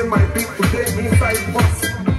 Day my people they inside bus.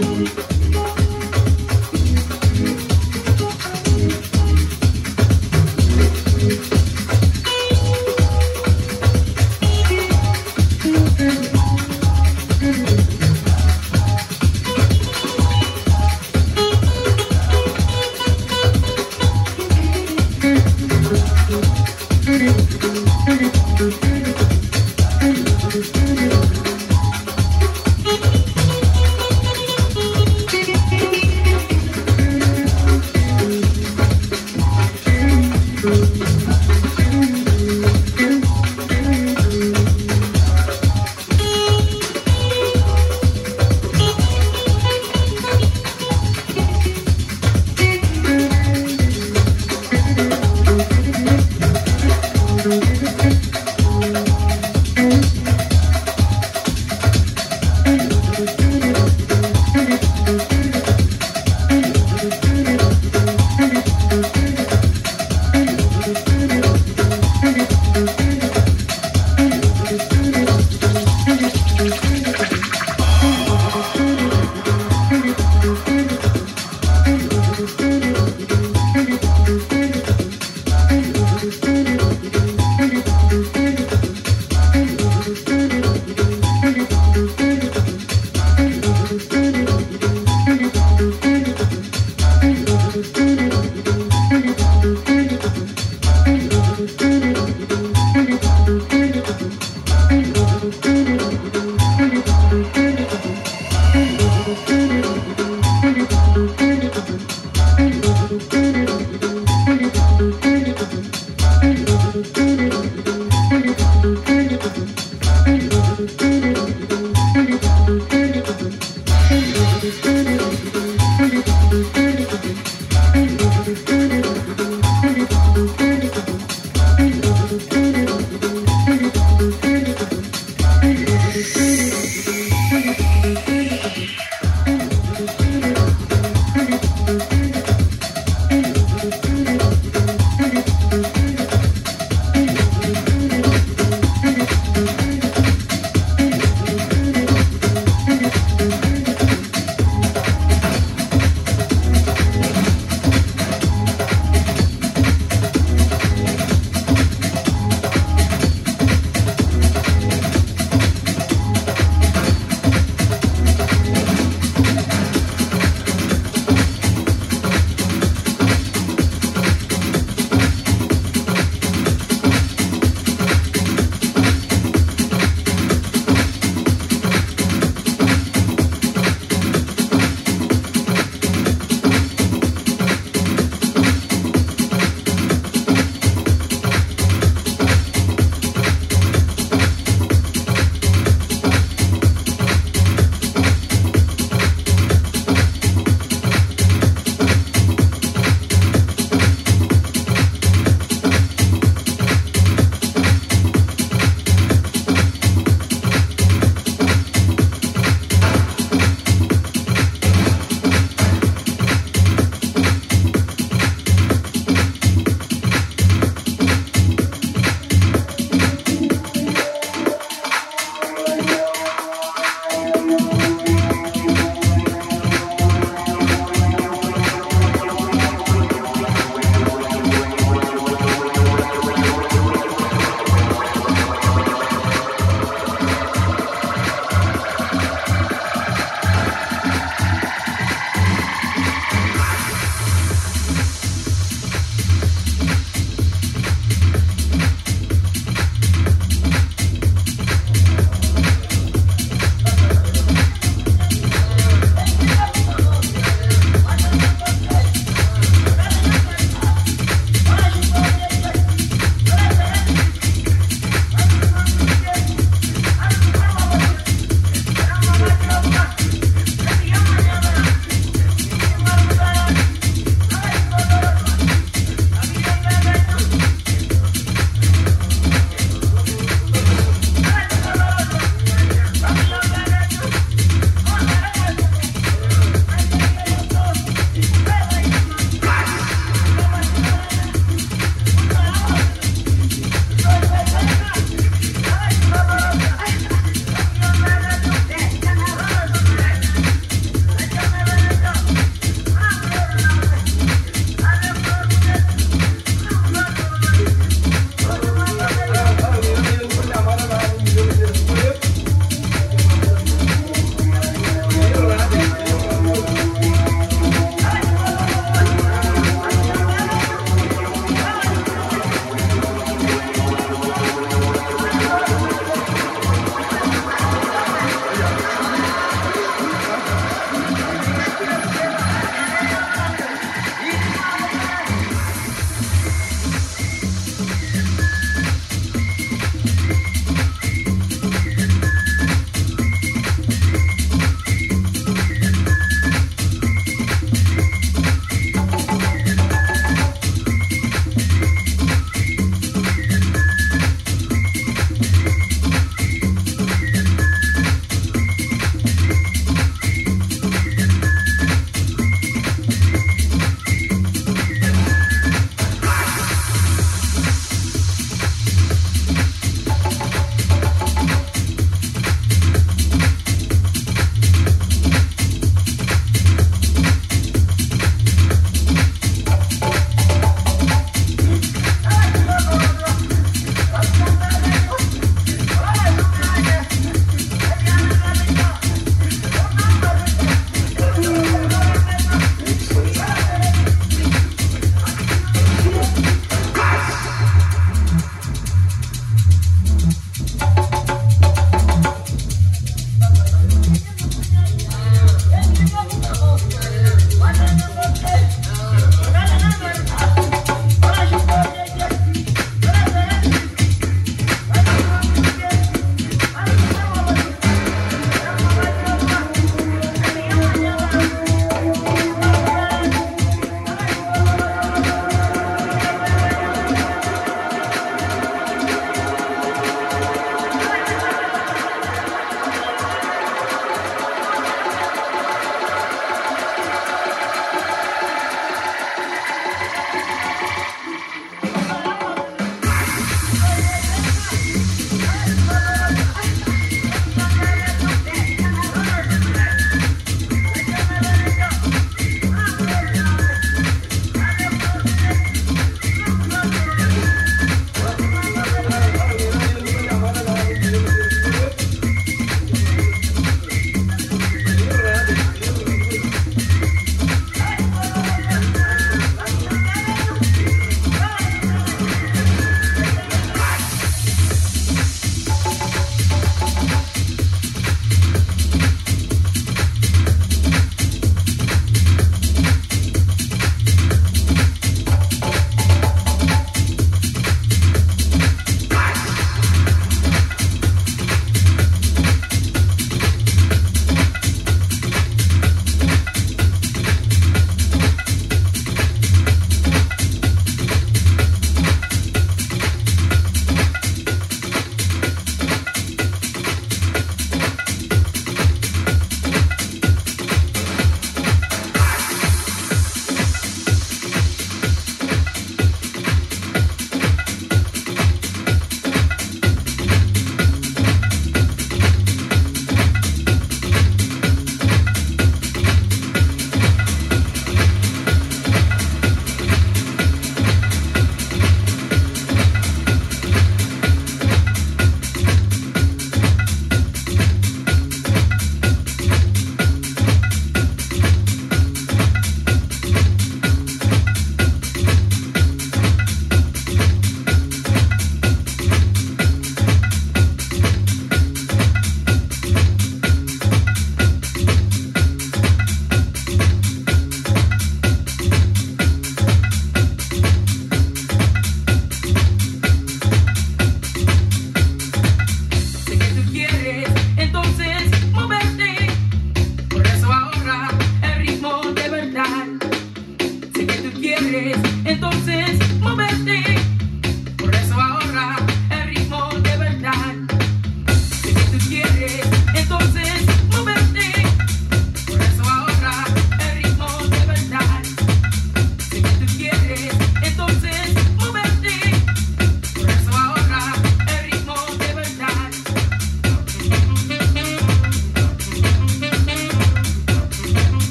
Música